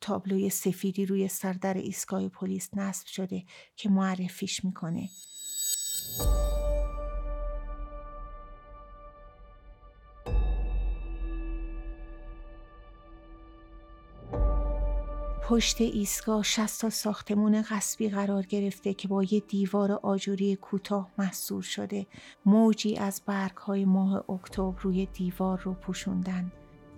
تابلوی سفیدی روی سردر ایستگاه پلیس نصب شده که معرفیش می‌کنه. پشت ایستگاه شست تا ساختمون غصبی قرار گرفته که با یه دیوار آجوری کوتاه محصور شده. موجی از برگ های ماه اکتبر روی دیوار رو پوشوندن.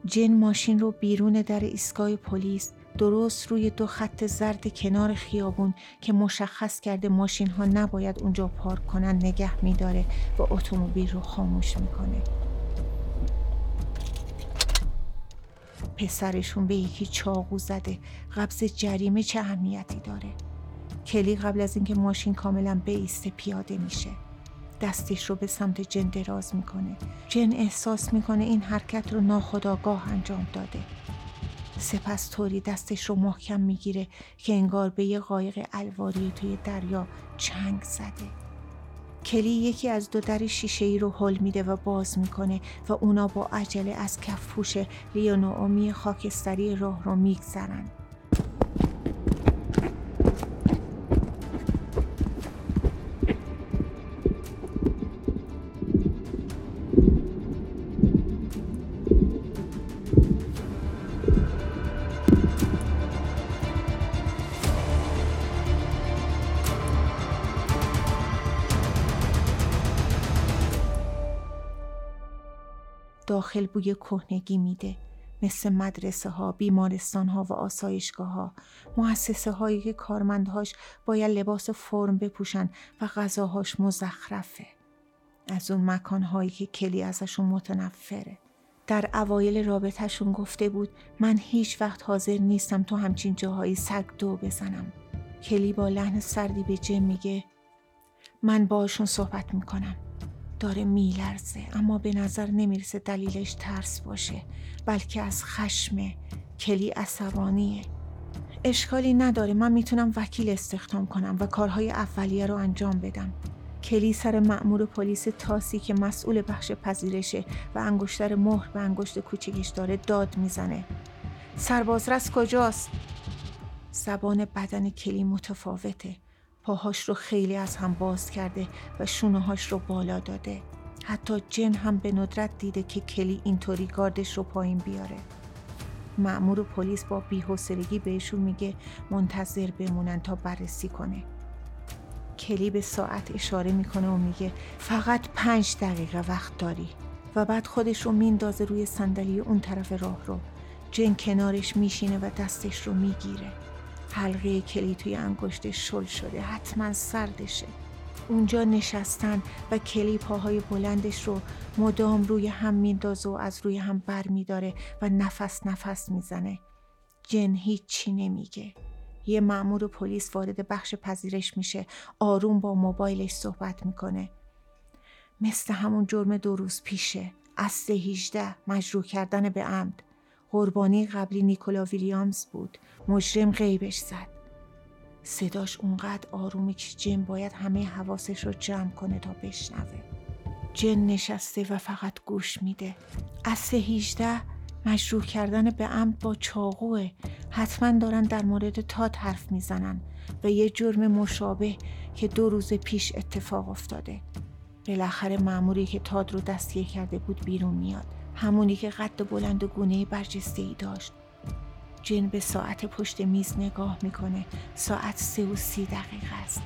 جن ماشین رو بیرون در ایستگاه پلیس درست روی دو خط زرد کنار خیابون که مشخص کرده ماشین ها نباید اونجا پارک کنن نگه میداره و اتومبیل رو خاموش می‌کنه. پسرشون به یکی چاقو زده. قبض جریمه چه اهمیتی داره؟ کلی قبل از اینکه ماشین کاملا بیسته پیاده میشه. دستش رو به سمت جن دراز می‌کنه. جن احساس می‌کنه این حرکت رو ناخداگاه انجام داده. سپس طوری دستش رو محکم می‌گیره که انگار به یه قایق الواری توی دریا چنگ زده. کلی یکی از دو در شیشه ای رو حل میده و باز می‌کنه و اونا با عجله از کف پوش لیونومی خاکستری راه رو میگذرن. داخل بوی کهنگی میده مثل مدرسه ها، بیمارستان ها و آسایشگاه ها، مؤسسه هایی که کارمندهاش باید لباس فرم بپوشن و غذاهاش مزخرفه. از اون مکان هایی که کلی ازشون متنفره. در اوایل رابطهشون گفته بود من هیچ وقت حاضر نیستم تو همچین جاهایی سگ دو بزنم. کلی با لحن سردی به جم میگه من باشون صحبت می‌کنم. داره میلرزه اما به نظر نمی‌رسه دلیلش ترس باشه بلکه از خشم کلی عصبانیه. اشکالی نداره من می‌تونم وکیل استخدام کنم و کارهای اولیه رو انجام بدم. کلی سر مأمور پلیس تاسی که مسئول بخش پذیرشه و انگشتر مهر به انگشت کوچکش داره داد می‌زنه. سربازرس کجاست؟ زبان بدن کلی متفاوته. پاهاش رو خیلی از هم باز کرده و شونههاش رو بالا داده. حتی جن هم به ندرت دیده که کلی اینطوری گاردش رو پایین بیاره. معمور پلیس با بیحوصلگی بهشون میگه منتظر بمونن تا بررسی کنه. کلی به ساعت اشاره می‌کنه و میگه فقط پنج دقیقه وقت داری و بعد خودش رو میندازه روی صندلی اون طرف راه رو. جن کنارش میشینه و دستش رو می‌گیره. حلقه کلی توی انگشتش شل شده. حتما سردشه. اونجا نشستن و کلی پاهای بلندش رو مدام روی هم میندازه و از روی هم بر میداره و نفس نفس می‌زنه. جن هیچی نمیگه. یه مأمور پلیس وارد بخش پذیرش میشه. آروم با موبایلش صحبت می‌کنه. مثل همون جرم دو روز پیشه. از 18 مجروح کردن به عمد. قربانی قبلی نیکولا ویلیامز بود. مجرم غیبش زد. صداش اونقدر آرومه که جن باید همه حواسش رو جمع کنه تا بشنوه. جن نشسته و فقط گوش میده. سه هیجده مجروح کردن به عمد با چاقوه. حتما دارن در مورد تاد حرف می‌زنن و یه جرم مشابه که دو روز پیش اتفاق افتاده. بالاخره معموری که تاد رو دستگیر کرده بود بیرون میاد. همونی که قد بلند و گونه برجسته ای داشت. جن به ساعت پشت میز نگاه می‌کنه. ساعت سه و سی دقیقه است.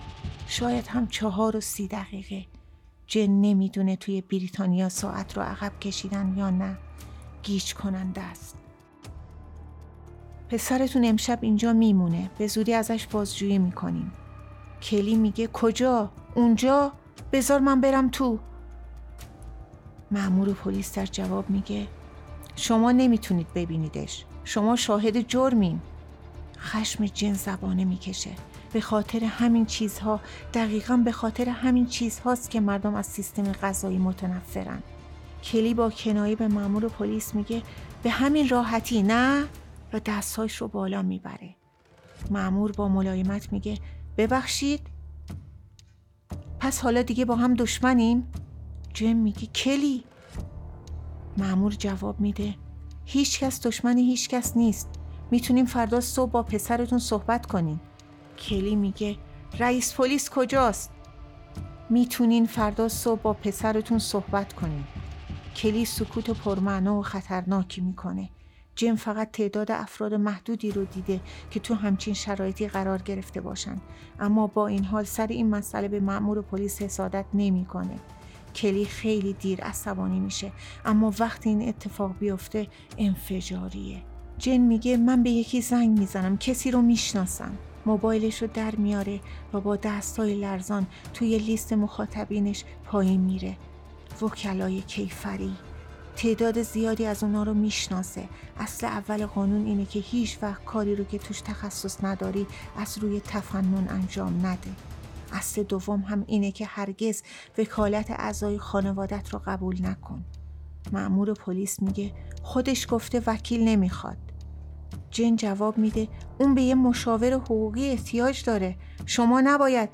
شاید هم چهار و سی دقیقه. جن نمی‌دونه توی بریتانیا ساعت رو عقب کشیدن یا نه. گیج کننده است. پسرتون امشب اینجا میمونه. به زودی ازش بازجویی می‌کنیم. کلی میگه کجا؟ اونجا؟ بذار من برم تو. معمور پلیس در جواب میگه شما نمی‌تونید ببینیدش. شما شاهد جرمین. خشم جن زبانه می‌کشه. به خاطر همین چیزها دقیقا به خاطر همین چیزهاست که مردم از سیستم غذایی متنفرن. کلی با کنایه به مامور پلیس میگه به همین راحتی نه؟ و دستهاش رو بالا می‌بره. مامور با ملایمت میگه ببخشید. پس حالا دیگه با هم دشمنیم؟ جم میگه کلی. مامور جواب میده هیچ کس دشمن هیچ کس نیست. می‌تونیم فردا صبح با پسرتون صحبت کنیم. کلی میگه رئیس پلیس کجاست؟ می‌تونین فردا صبح با پسرتون صحبت کنین. کلی سکوت پرمعنا و خطرناکی می‌کنه. جیم فقط تعداد افراد محدودی رو دیده که تو همچین شرایطی قرار گرفته باشن. اما با این حال سر این مسئله به مأمور پلیس حسادت نمی‌کنه. کلی خیلی دیر عصبانی میشه. اما وقتی این اتفاق بیفته انفجاریه. جن میگه من به یکی زنگ می‌زنم کسی رو می‌شناسم. موبایلش رو در میاره و با دستای لرزان توی لیست مخاطبینش پایین میره. وکلای کیفری. تعداد زیادی از اونا رو می‌شناسه. اصل اول قانون اینه که هیچ وقت کاری رو که توش تخصص نداری از روی تفنن انجام نده. اصل دوم هم اینه که هرگز وکالت اعضای خانوادت رو قبول نکن. معمور پلیس میگه خودش گفته وکیل نمی‌خواد. جن جواب میده اون به یه مشاور حقوقی احتیاج داره. شما نباید.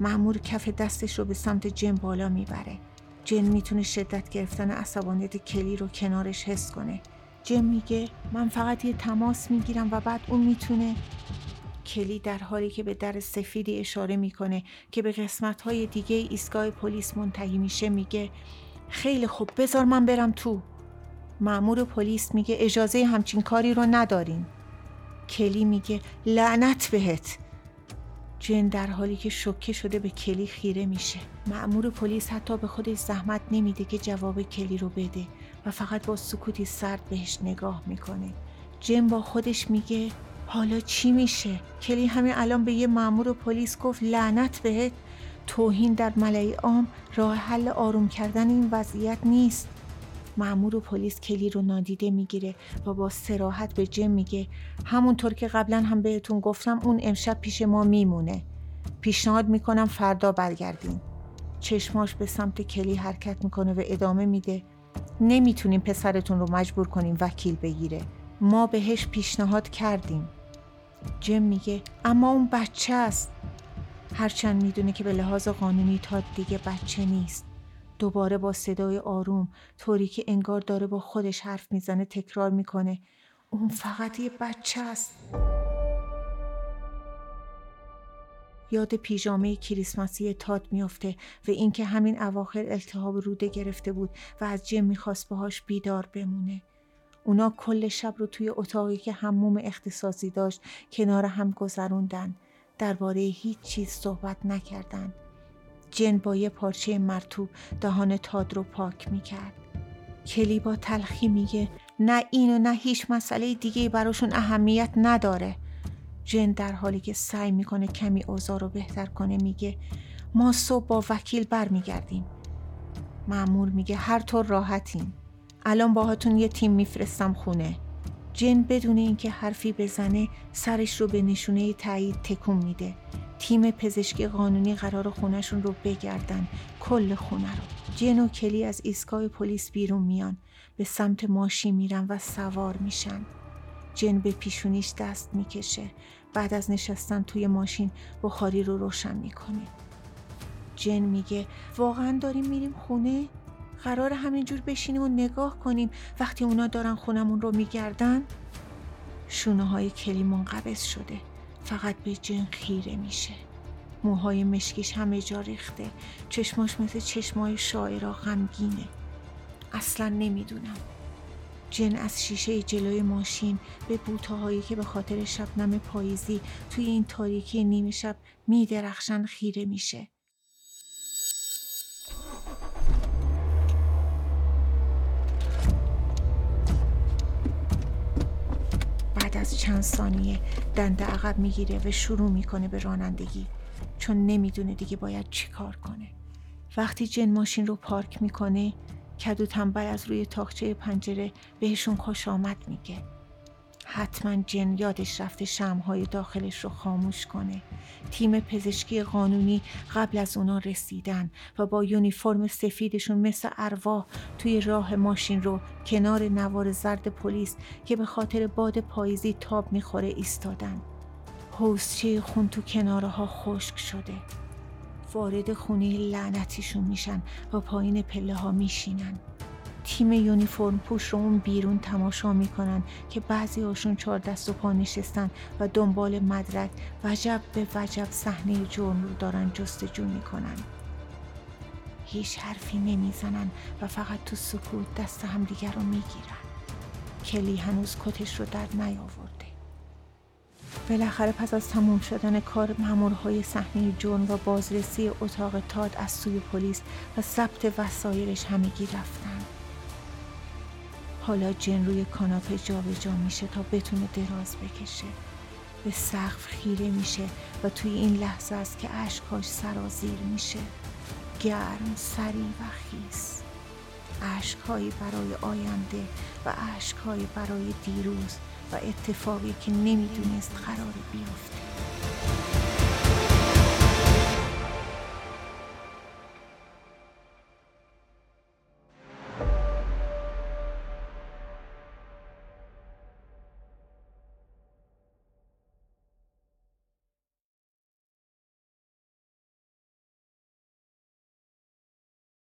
معمور کف دستش رو به سمت جن بالا می‌بره. جن می‌تونه شدت گرفتن عصبانیت کلی رو کنارش حس کنه. جن میگه من فقط یه تماس می‌گیرم و بعد اون می‌تونه کلی در حالی که به در سفیدی اشاره می‌کنه که به قسمت های دیگه ایستگاه پلیس منتهی میشه میگه خیلی خوب بذار من برم تو. معمور پلیس میگه اجازه همچین کاری رو نداریم کلی میگه لعنت بهت. جن در حالی که شوکه شده به کلی خیره میشه. معمور پلیس حتی به خودش زحمت نمیده که جواب کلی رو بده و فقط با سکوتی سرد بهش نگاه می‌کنه. جن با خودش میگه حالا چی میشه؟ کلی همین الان به یه معمور پلیس گفت لعنت بهت. توهین در ملعی عام راه حل آروم کردن این وضعیت نیست. معمور و پلیس کلی رو نادیده می‌گیره. و با سراحت به جم میگه. همونطور که قبلا هم بهتون گفتم اون امشب پیش ما میمونه. پیشنهاد می‌کنم فردا برگردین. چشماش به سمت کلی حرکت می‌کنه و ادامه میده. نمی‌تونیم پسرتون رو مجبور کنیم وکیل بگیره. ما بهش پیشنهاد کردیم. جم میگه اما اون بچه است. هرچند می‌دونه که به لحاظ قانونی تا دیگه بچه نیست. دوباره با صدای آروم طوری که انگار داره با خودش حرف می‌زنه تکرار می‌کنه. اون فقط یه بچه است. یاد پیژامه کریسمسی تاد میافته و اینکه همین اواخر التهاب روده گرفته بود و از جم می‌خواست باهاش بیدار بمونه. اونا کل شب رو توی اتاقی که هموم اختصاصی داشت کنار هم گذروندن. درباره هیچ چیز صحبت نکردند جن با یه پارچه مرتوب دهان تاد رو پاک می‌کرد. کلی با تلخی میگه نه این و نه هیچ مسئله دیگه براشون اهمیت نداره. جن در حالی که سعی می‌کنه کمی اوضاع رو بهتر کنه میگه ما صبح با وکیل برمیگردیم. معمور میگه هر طور راحتیم. الان باهاتون یه تیم میفرستم خونه. جن بدون اینکه حرفی بزنه سرش رو به نشونه تایید تکون میده. تیم پزشکی قانونی قرار خونهشون رو بگردن. کل خونه رو. جن و کلی از ایستگاه پلیس بیرون میان. به سمت ماشین میرن و سوار میشن. جن به پیشونیش دست می‌کشه. بعد از نشستن توی ماشین بخاری رو روشن می‌کنه. جن میگه واقعا داریم میریم خونه؟ قرار همینجور بشینیم و نگاه کنیم. وقتی اونا دارن خونمون رو میگردن شونه های کلی منقبض شده. فقط به جن خیره میشه. موهای مشکیش همه جا ریخته. چشماش مثل چشمای شاعرا غمگینه. اصلا نمی‌دونم. جن از شیشه جلوی ماشین به بوتهایی که به خاطر شبنم پاییزی توی این تاریکی نیمه شب میدرخشن خیره میشه. از چند ثانیه دنده عقب می‌گیره و شروع می‌کنه به رانندگی. چون نمی‌دونه دیگه باید چی کار کنه. وقتی جن ماشین رو پارک می‌کنه کدو تنبل از روی تاخچه پنجره بهشون خوش آمد میگه. حتما جن یادش رفته شمهای داخلش رو خاموش کنه. تیم پزشکی قانونی قبل از اونا رسیدن و با یونیفرم سفیدشون مثل ارواح توی راه ماشین رو کنار نوار زرد پلیس که به خاطر باد پاییزی تاب می‌خوره ایستادن. حوزچه خون تو کناره ها خشک شده. وارد خونه لعنتیشون میشن و پایین پله ها میشینن. تیم یونیفرم پوش رو اون بیرون تماشا می‌کنن که بعضی هاشون چهار دست و پا نشستن و دنبال مدرک وجب به وجب صحنه جرم رو دارن جستجو می‌کنن. هیچ حرفی نمی‌زنن و فقط تو سکوت دست همدیگر رو می‌گیرن. کلی هنوز کتش رو در نیاورده. بالاخره پس از تموم شدن کار مامورهای صحنه جرم و بازرسی اتاق تاد از سوی پلیس و ثبت وسایلش همگی رفتن. حالا جن روی کاناپه جابجا میشه تا بتونه دراز بکشه. به سقف خیره میشه و توی این لحظه است که اشکاش سرازیر میشه. گرم سریع و خیس. اشکهایی برای آینده و اشکهایی برای دیروز و اتفاقی که نمی‌دونست قرار بیفته.